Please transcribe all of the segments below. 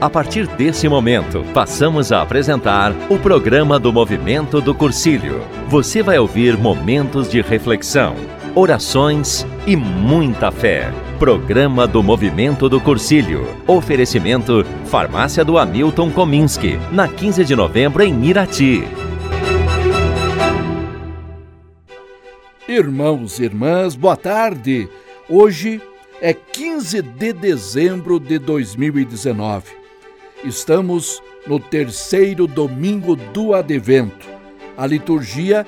A partir desse momento, passamos a apresentar o programa do Movimento do Cursilho. Você vai ouvir momentos de reflexão, orações e muita fé. Programa do Movimento do Cursilho. Oferecimento Farmácia do Hamilton Kominski, na 15 de novembro em Irati. Irmãos e irmãs, boa tarde. Hoje é 15 de dezembro de 2019. Estamos no terceiro domingo do advento. A liturgia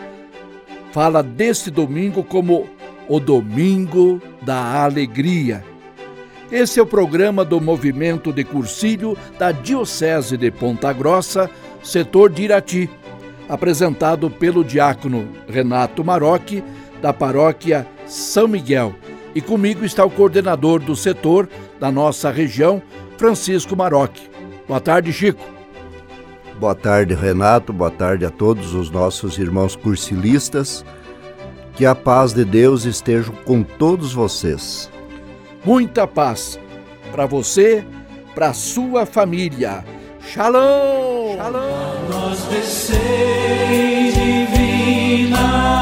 fala deste domingo como o domingo da alegria. Esse é o programa do movimento de cursilho da Diocese de Ponta Grossa, setor de Irati, apresentado pelo diácono Renato Marocchi, da paróquia São Miguel. E comigo está o coordenador do setor da nossa região, Francisco Marocchi. Boa tarde, Chico. Boa tarde, Renato. Boa tarde a todos os nossos irmãos cursilistas. Que a paz de Deus esteja com todos vocês. Muita paz para você, para sua família. Shalom! Shalom! Nós divina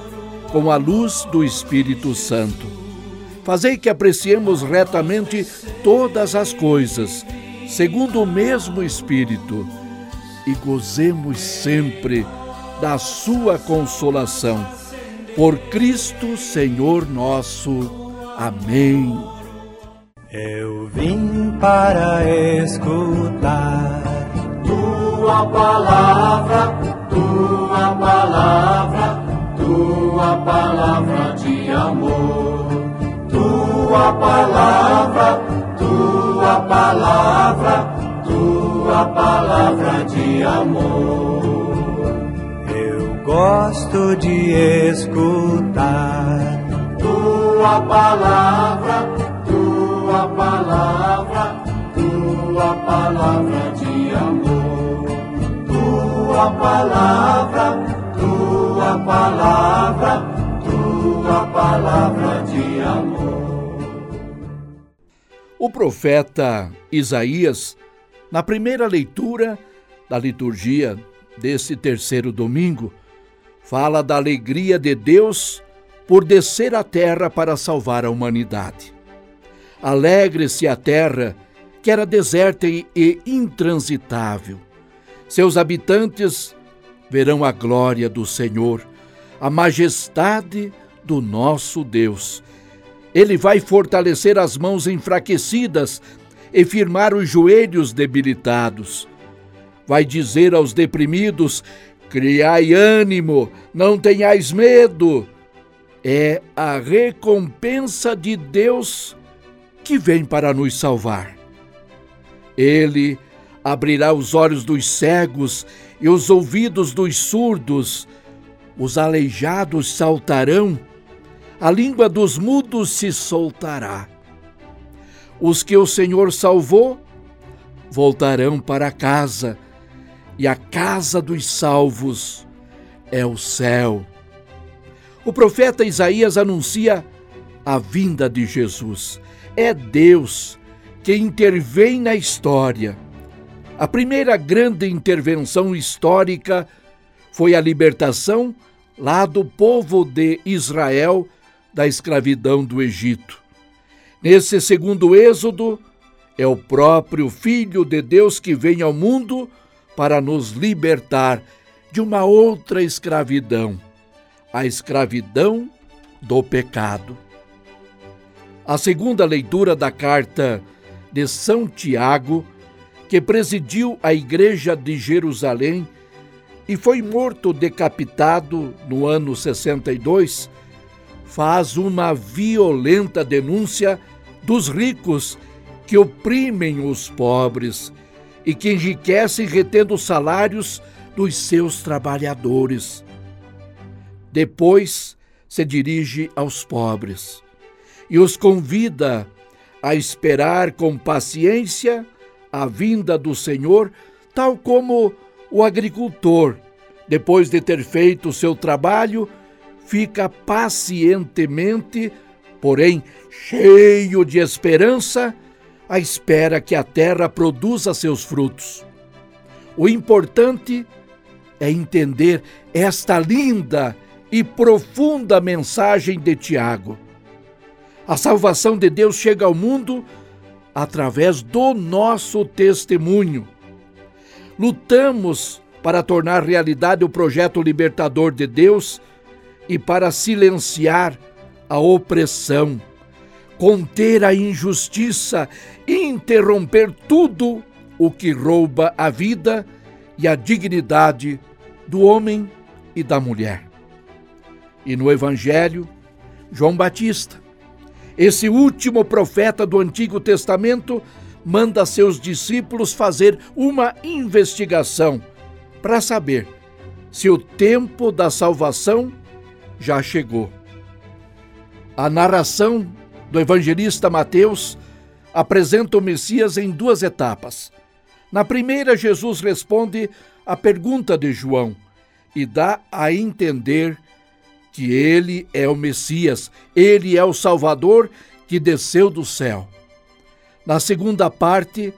com a luz do Espírito Santo. Fazei que apreciemos retamente todas as coisas, segundo o mesmo Espírito, e gozemos sempre da Sua consolação. Por Cristo Senhor nosso. Amém. Eu vim para escutar tua palavra, tua palavra, palavra de amor. Tua palavra, tua palavra, tua palavra de amor. Eu gosto de escutar tua palavra, tua palavra, tua palavra de amor. Tua palavra, tua palavra, tua palavra de amor. O profeta Isaías, na primeira leitura da liturgia desse terceiro domingo, fala da alegria de Deus por descer à terra para salvar a humanidade. Alegre-se a terra, que era deserta e intransitável. Seus habitantes verão a glória do Senhor, a majestade do nosso Deus. Ele vai fortalecer as mãos enfraquecidas e firmar os joelhos debilitados. Vai dizer aos deprimidos: Criai ânimo, não tenhais medo. É a recompensa de Deus que vem para nos salvar. Ele abrirá os olhos dos cegos e os ouvidos dos surdos, os aleijados saltarão, a língua dos mudos se soltará. Os que o Senhor salvou voltarão para casa, e a casa dos salvos é o céu. O profeta Isaías anuncia a vinda de Jesus. É Deus que intervém na história. A primeira grande intervenção histórica foi a libertação lá do povo de Israel da escravidão do Egito. Nesse segundo êxodo, é o próprio Filho de Deus que vem ao mundo para nos libertar de uma outra escravidão, a escravidão do pecado. A segunda leitura da carta de São Tiago, que presidiu a igreja de Jerusalém e foi morto decapitado no ano 62, faz uma violenta denúncia dos ricos que oprimem os pobres e que enriquecem retendo os salários dos seus trabalhadores. Depois se dirige aos pobres e os convida a esperar com paciência a vinda do Senhor, tal como o agricultor, depois de ter feito o seu trabalho, fica pacientemente, porém cheio de esperança, à espera que a terra produza seus frutos. O importante é entender esta linda e profunda mensagem de Tiago. A salvação de Deus chega ao mundo através do nosso testemunho. Lutamos para tornar realidade o projeto libertador de Deus e para silenciar a opressão, conter a injustiça e interromper tudo o que rouba a vida e a dignidade do homem e da mulher. E no Evangelho, João Batista, esse último profeta do Antigo Testamento, manda seus discípulos fazer uma investigação para saber se o tempo da salvação já chegou. A narração do evangelista Mateus apresenta o Messias em duas etapas. Na primeira, Jesus responde à pergunta de João e dá a entender que ele é o Messias, ele é o Salvador que desceu do céu. Na segunda parte,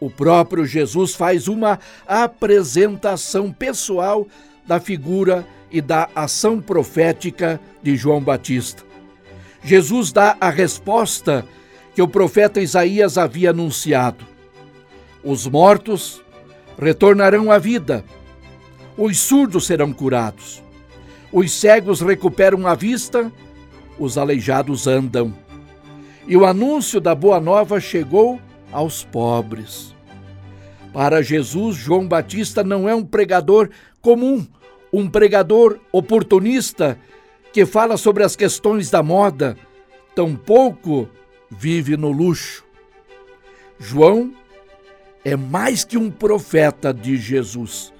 o próprio Jesus faz uma apresentação pessoal da figura e da ação profética de João Batista. Jesus dá a resposta que o profeta Isaías havia anunciado: Os mortos retornarão à vida, os surdos serão curados, os cegos recuperam a vista, os aleijados andam. E o anúncio da boa nova chegou aos pobres. Para Jesus, João Batista não é um pregador comum, um pregador oportunista que fala sobre as questões da moda, tampouco vive no luxo. João é mais que um profeta de Jesus.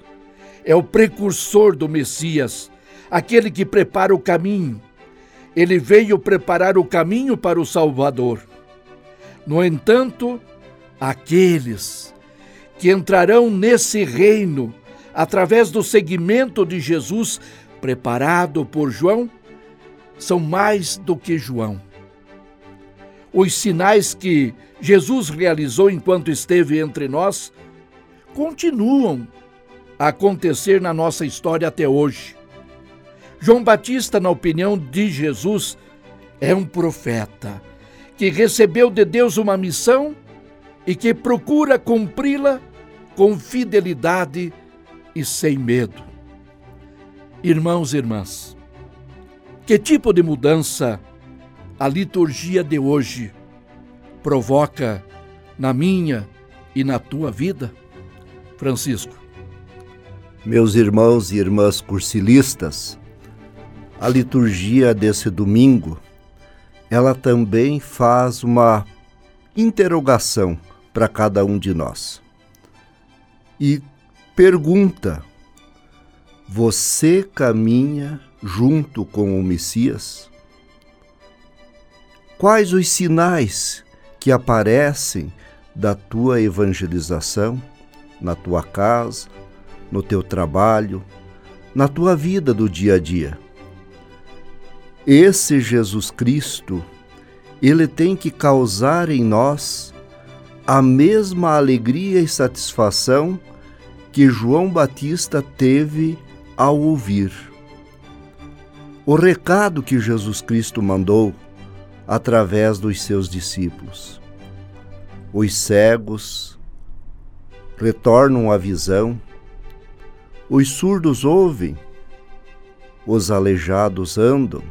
É o precursor do Messias, aquele que prepara o caminho. Ele veio preparar o caminho para o Salvador. No entanto, aqueles que entrarão nesse reino através do seguimento de Jesus preparado por João são mais do que João. Os sinais que Jesus realizou enquanto esteve entre nós continuam a acontecer na nossa história até hoje. João Batista, na opinião de Jesus, é um profeta que recebeu de Deus uma missão e que procura cumpri-la com fidelidade e sem medo. Irmãos e irmãs, que tipo de mudança a liturgia de hoje provoca na minha e na tua vida? Francisco. Meus irmãos e irmãs cursilistas, a liturgia desse domingo, ela também faz uma interrogação para cada um de nós. E pergunta: Você caminha junto com o Messias? Quais os sinais que aparecem da tua evangelização na tua casa, no teu trabalho, na tua vida do dia a dia? Esse Jesus Cristo, ele tem que causar em nós a mesma alegria e satisfação que João Batista teve ao ouvir. O recado que Jesus Cristo mandou através dos seus discípulos. Os cegos retornam à visão, Os surdos ouvem, os aleijados andam.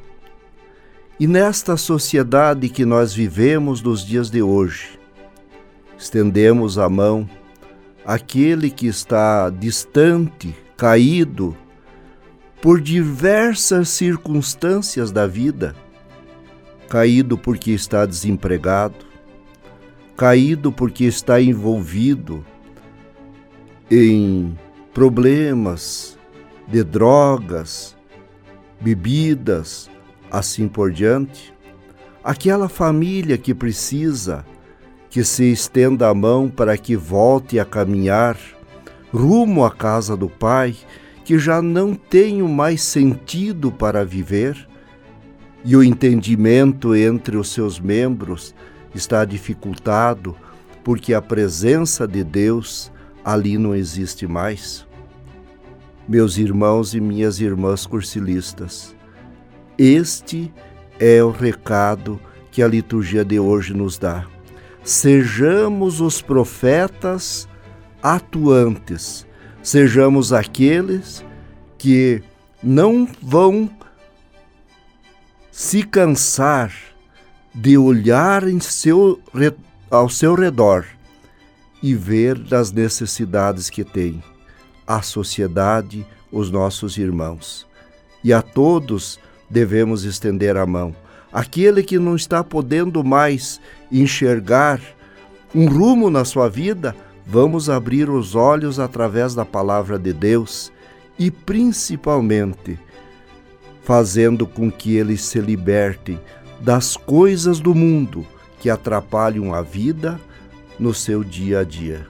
E nesta sociedade que nós vivemos nos dias de hoje, estendemos a mão àquele que está distante, caído, por diversas circunstâncias da vida, caído porque está desempregado, caído porque está envolvido em problemas de drogas, bebidas, assim por diante. Aquela família que precisa que se estenda a mão para que volte a caminhar rumo à casa do Pai, que já não tenho mais sentido para viver, e o entendimento entre os seus membros está dificultado porque a presença de Deus ali não existe mais. Meus irmãos e minhas irmãs cursilistas, este é o recado que a liturgia de hoje nos dá. Sejamos os profetas atuantes, sejamos aqueles que não vão se cansar de olhar em seu, ao seu redor e ver das necessidades que tem a sociedade, os nossos irmãos. E a todos devemos estender a mão. Aquele que não está podendo mais enxergar um rumo na sua vida, vamos abrir os olhos através da palavra de Deus e principalmente fazendo com que eles se libertem das coisas do mundo que atrapalham a vida no seu dia a dia.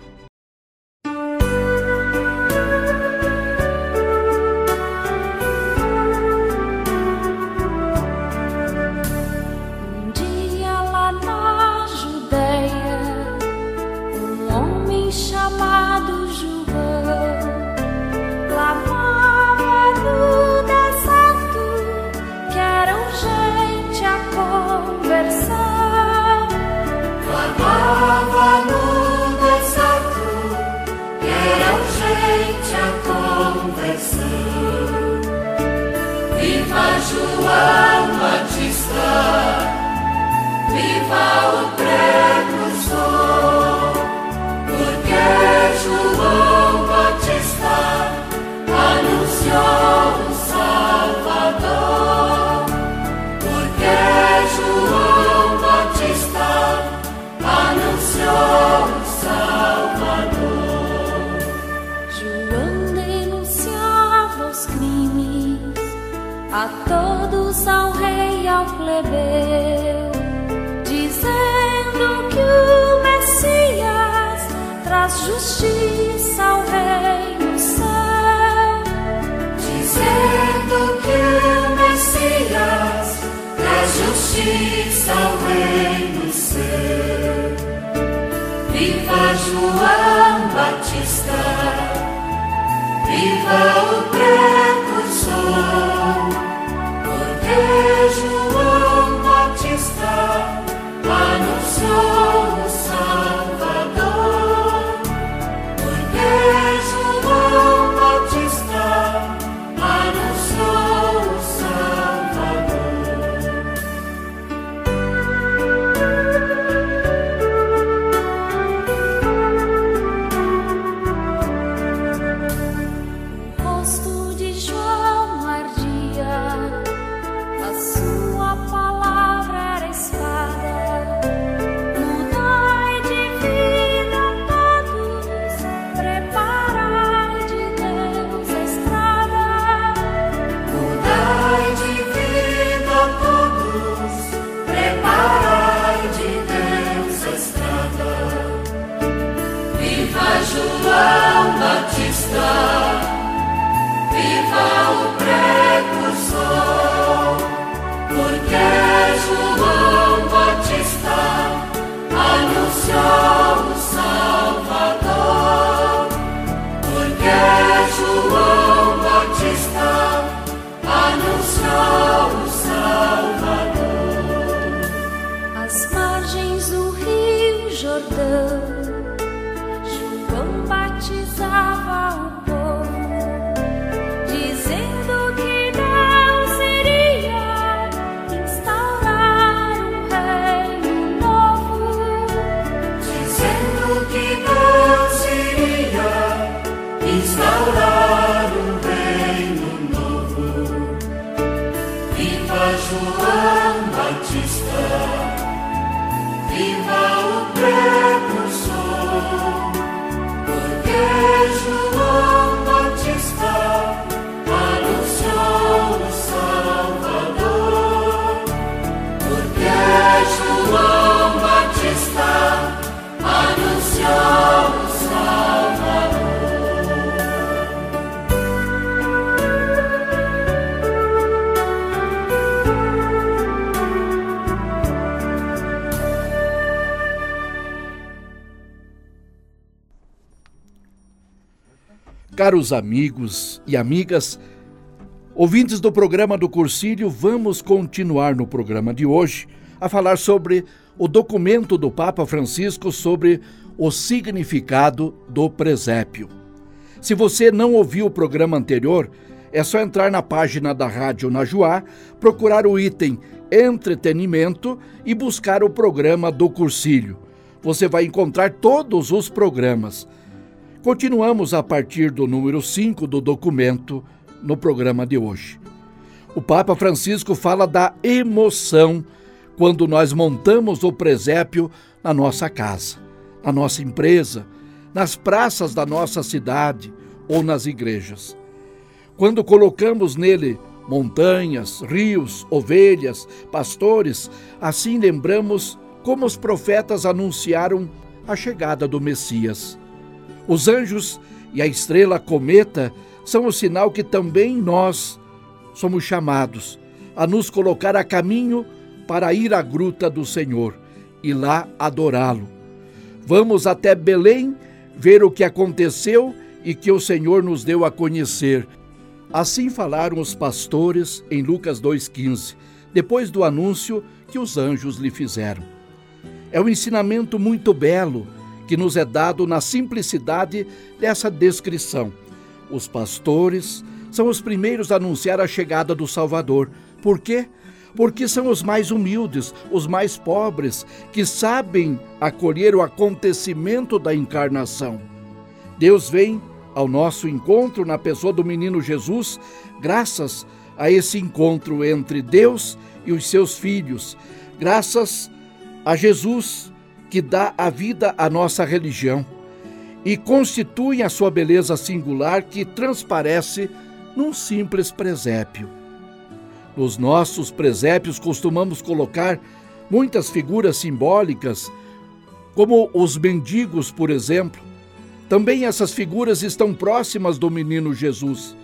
João Batista, viva o precursor, plebeu, dizendo que o Messias traz justiça ao rei no céu, dizendo que o Messias traz justiça ao rei no céu. Viva João Batista, viva o precursor. João Batista, viva o precursor, porque João Batista anunciou o Salvador, porque João Batista. Caros amigos e amigas, ouvintes do programa do Cursílio, vamos continuar no programa de hoje a falar sobre o documento do Papa Francisco sobre o significado do presépio. Se você não ouviu o programa anterior, é só entrar na página da Rádio Najuá, procurar o item Entretenimento e buscar o programa do Cursílio. Você vai encontrar todos os programas. Continuamos a partir do número 5 do documento no programa de hoje. O Papa Francisco fala da emoção quando nós montamos o presépio na nossa casa, na nossa empresa, nas praças da nossa cidade ou nas igrejas. Quando colocamos nele montanhas, rios, ovelhas, pastores, assim lembramos como os profetas anunciaram a chegada do Messias. Os anjos e a estrela cometa são o sinal que também nós somos chamados a nos colocar a caminho para ir à gruta do Senhor e lá adorá-lo. Vamos até Belém ver o que aconteceu e que o Senhor nos deu a conhecer. Assim falaram os pastores em Lucas 2,15, depois do anúncio que os anjos lhe fizeram. É um ensinamento muito belo que nos é dado na simplicidade dessa descrição. Os pastores são os primeiros a anunciar a chegada do Salvador. Por quê? Porque são os mais humildes, os mais pobres, que sabem acolher o acontecimento da encarnação. Deus vem ao nosso encontro na pessoa do menino Jesus, graças a esse encontro entre Deus e os seus filhos, graças a Jesus que dá a vida à nossa religião e constituem a sua beleza singular que transparece num simples presépio. Nos nossos presépios costumamos colocar muitas figuras simbólicas, como os mendigos, por exemplo. Também essas figuras estão próximas do menino Jesus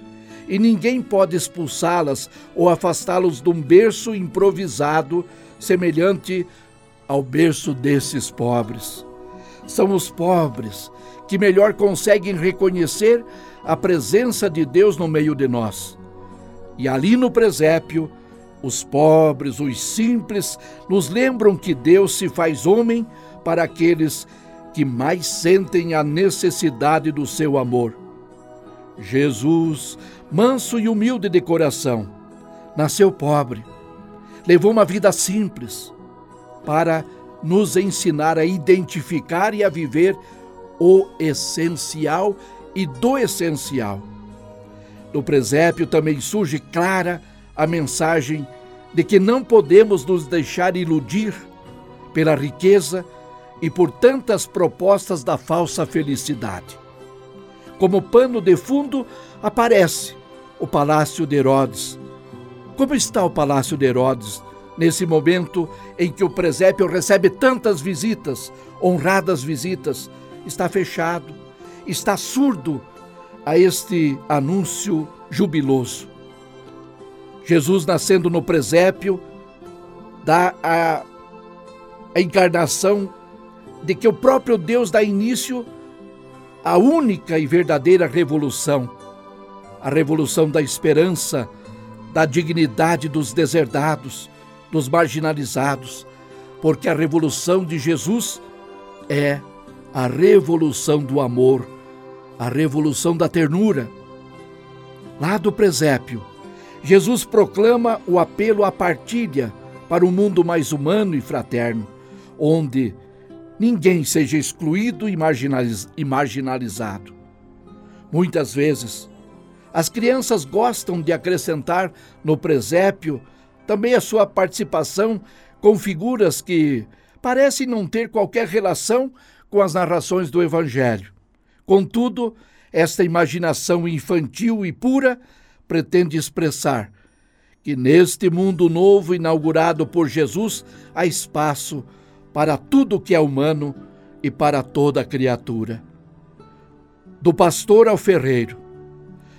e ninguém pode expulsá-las ou afastá-los de um berço improvisado semelhante ao berço desses pobres. São os pobres que melhor conseguem reconhecer a presença de Deus no meio de nós. E ali no presépio, os pobres, os simples, nos lembram que Deus se faz homem para aqueles que mais sentem a necessidade do seu amor. Jesus, manso e humilde de coração, nasceu pobre, levou uma vida simples, para nos ensinar a identificar e a viver o essencial e do essencial. No presépio também surge clara a mensagem de que não podemos nos deixar iludir pela riqueza e por tantas propostas da falsa felicidade. Como pano de fundo aparece o Palácio de Herodes. Como está o Palácio de Herodes nesse momento em que o presépio recebe tantas visitas, honradas visitas, está fechado, está surdo a este anúncio jubiloso. Jesus nascendo no presépio dá a, a encarnação de que o próprio Deus dá início à única e verdadeira revolução, a revolução da esperança, da dignidade dos deserdados, dos marginalizados, porque a revolução de Jesus é a revolução do amor, a revolução da ternura. Lá do presépio, Jesus proclama o apelo à partilha para um mundo mais humano e fraterno, onde ninguém seja excluído e marginalizado. Muitas vezes, as crianças gostam de acrescentar no presépio também a sua participação com figuras que parecem não ter qualquer relação com as narrações do Evangelho. Contudo, esta imaginação infantil e pura pretende expressar que neste mundo novo inaugurado por Jesus há espaço para tudo que é humano e para toda criatura. Do pastor ao ferreiro,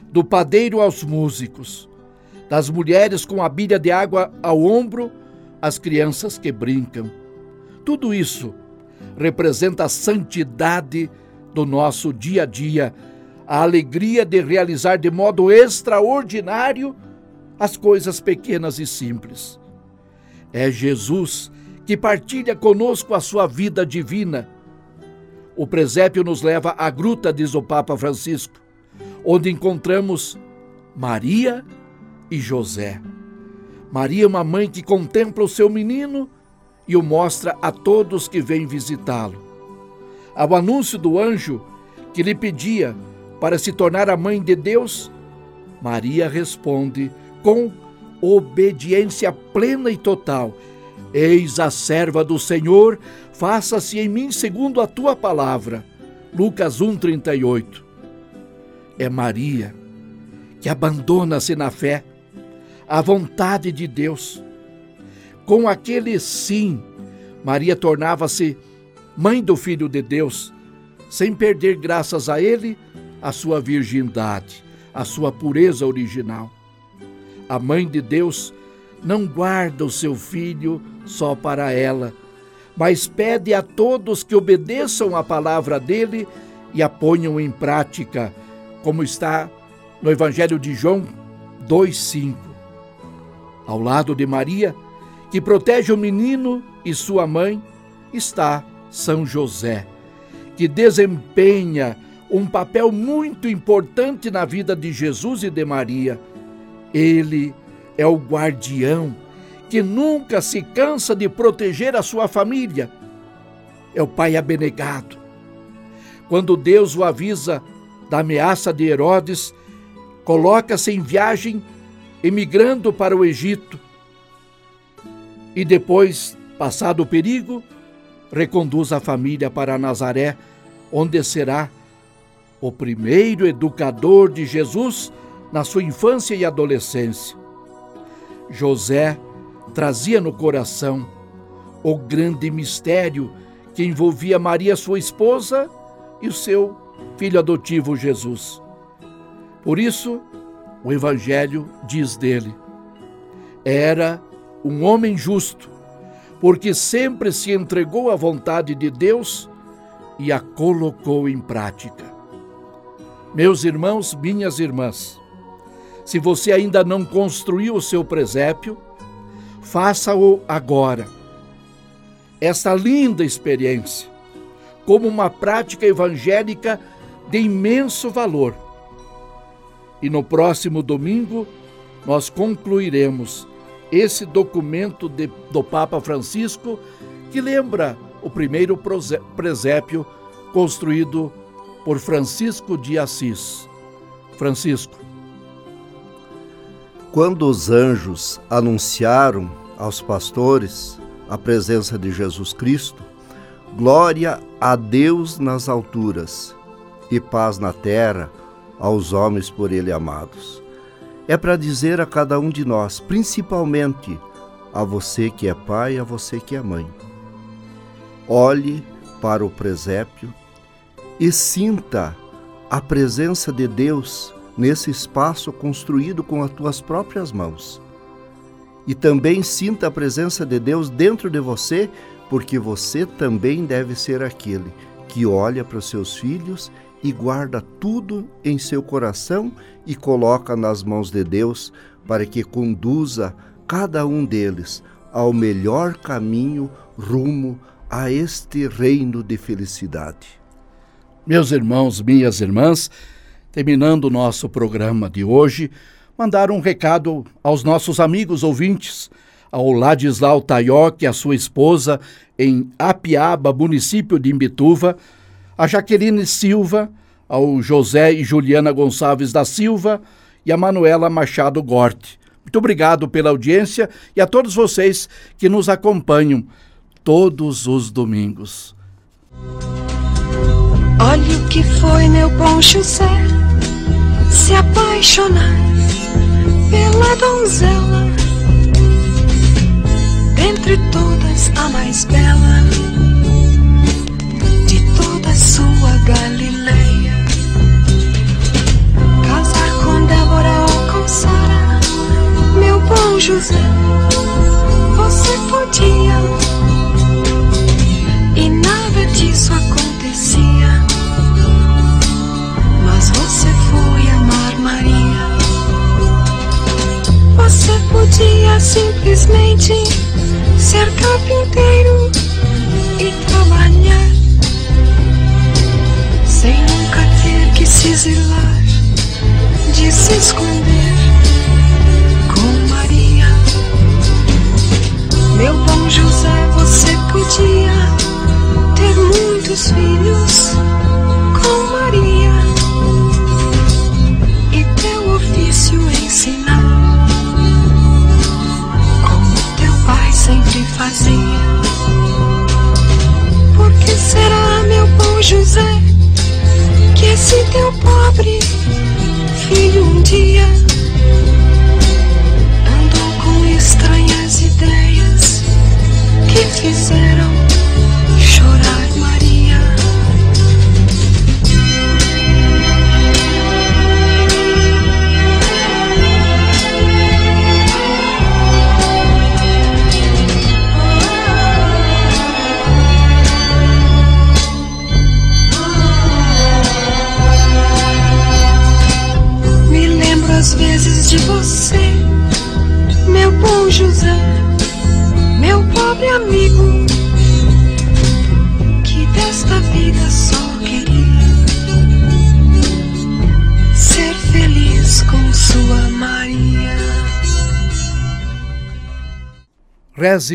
do padeiro aos músicos, das mulheres com a bilha de água ao ombro às crianças que brincam. Tudo isso representa a santidade do nosso dia a dia, a alegria de realizar de modo extraordinário as coisas pequenas e simples. É Jesus que partilha conosco a sua vida divina. O presépio nos leva à gruta, diz o Papa Francisco, onde encontramos Maria e José. Maria, uma mãe que contempla o seu menino e o mostra a todos que vêm visitá-lo. Ao anúncio do anjo que lhe pedia para se tornar a mãe de Deus, Maria responde com obediência plena e total: Eis a serva do Senhor, faça-se em mim segundo a tua palavra. Lucas 1:38. É Maria que abandona-se na fé, à vontade de Deus. Com aquele sim, Maria tornava-se mãe do Filho de Deus, sem perder, graças a ele, a sua virgindade, a sua pureza original. A mãe de Deus não guarda o seu filho só para ela, mas pede a todos que obedeçam a palavra dele e a ponham em prática, como está no Evangelho de João 2,5. Ao lado de Maria, que protege o menino e sua mãe, está São José, que desempenha um papel muito importante na vida de Jesus e de Maria. Ele é o guardião que nunca se cansa de proteger a sua família. É o pai abnegado. Quando Deus o avisa da ameaça de Herodes, coloca-se em viagem, emigrando para o Egito. E depois, passado o perigo, reconduz a família para Nazaré, onde será o primeiro educador de Jesus na sua infância e adolescência. José trazia no coração o grande mistério que envolvia Maria, sua esposa, e o seu filho adotivo Jesus. Por isso, o Evangelho diz dele: era um homem justo, porque sempre se entregou à vontade de Deus e a colocou em prática. Meus irmãos, minhas irmãs, se você ainda não construiu o seu presépio, faça-o agora. Esta linda experiência, como uma prática evangélica de imenso valor. E no próximo domingo, nós concluiremos esse documento de, do Papa Francisco que lembra o primeiro presépio construído por Francisco de Assis. Francisco. Quando os anjos anunciaram aos pastores a presença de Jesus Cristo, glória a Deus nas alturas e paz na terra aos homens por ele amados. É para dizer a cada um de nós, principalmente a você que é pai, a você que é mãe. Olhe para o presépio e sinta a presença de Deus nesse espaço construído com as tuas próprias mãos. E também sinta a presença de Deus dentro de você, porque você também deve ser aquele que olha para os seus filhos e guarda tudo em seu coração e coloca nas mãos de Deus para que conduza cada um deles ao melhor caminho rumo a este reino de felicidade. Meus irmãos, minhas irmãs, terminando o nosso programa de hoje, mandar um recado aos nossos amigos ouvintes, ao Ladislau Taioc e a sua esposa em Apiaba, município de Imbituva, a Jaqueline Silva, ao José e Juliana Gonçalves da Silva e a Manuela Machado Gorte. Muito obrigado pela audiência e a todos vocês que nos acompanham todos os domingos. Olha o que foi meu bom José se apaixonar pela donzela, dentre todas a mais bela sua Galileia. Casar com Débora ou com Sara, meu bom José, você podia e nada disso acontecia. Mas você foi amar Maria. Você podia simplesmente ser carpinteiro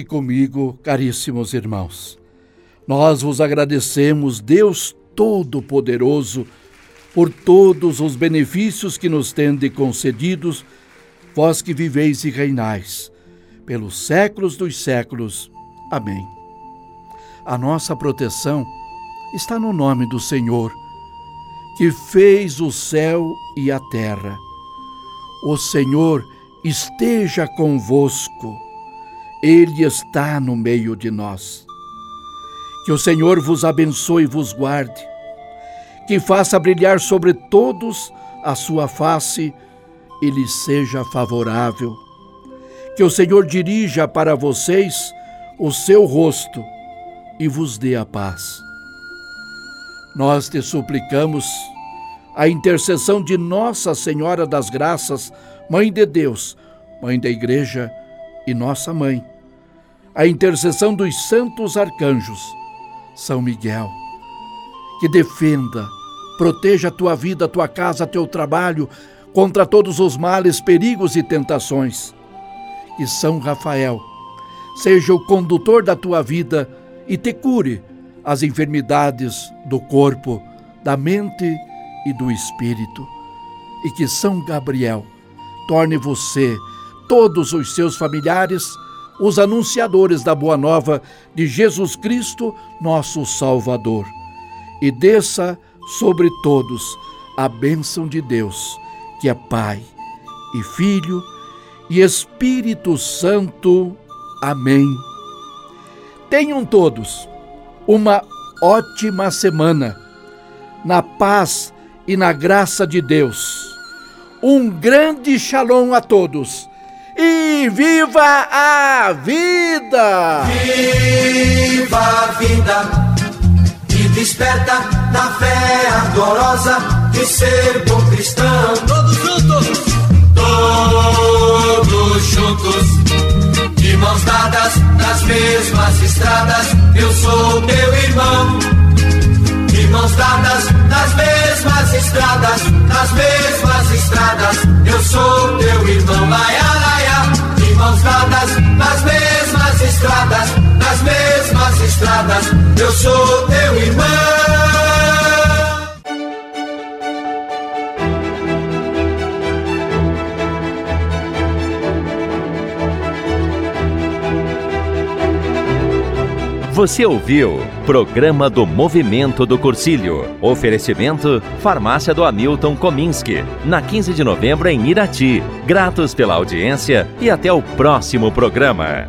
Comigo, caríssimos irmãos. Nós vos agradecemos, Deus Todo-Poderoso, por todos os benefícios que nos tende concedidos, vós que viveis e reinais, pelos séculos dos séculos. Amém. A nossa proteção está no nome do Senhor, que fez o céu e a terra. O Senhor esteja convosco, Ele está no meio de nós. Que o Senhor vos abençoe e vos guarde, que faça brilhar sobre todos a sua face e lhes seja favorável. Que o Senhor dirija para vocês o seu rosto e vos dê a paz. Nós te suplicamos a intercessão de Nossa Senhora das Graças, Mãe de Deus, Mãe da Igreja e nossa Mãe, a intercessão dos santos arcanjos, São Miguel, que defenda, proteja a tua vida, a tua casa, teu trabalho contra todos os males, perigos e tentações. E São Rafael seja o condutor da tua vida e te cure as enfermidades do corpo, da mente e do espírito. E que São Gabriel torne você, todos os seus familiares, os anunciadores da boa nova de Jesus Cristo, nosso Salvador. E desça sobre todos a bênção de Deus, que é Pai e Filho e Espírito Santo. Amém. Tenham todos uma ótima semana, na paz e na graça de Deus. Um grande shalom a todos e viva a vida! Viva a vida! E desperta na fé ardorosa de ser bom cristão. Todos juntos! Todos juntos! De mãos dadas nas mesmas estradas, eu sou teu irmão. De mãos dadas nas mesmas estradas, nas mesmas estradas, eu sou teu irmão. De mãos dadas nas mesmas estradas, nas mesmas estradas, eu sou teu irmão. Você ouviu Programa do Movimento do Cursilho. Oferecimento Farmácia do Hamilton Kominski. Na 15 de novembro em Irati. Gratos pela audiência e até o próximo programa.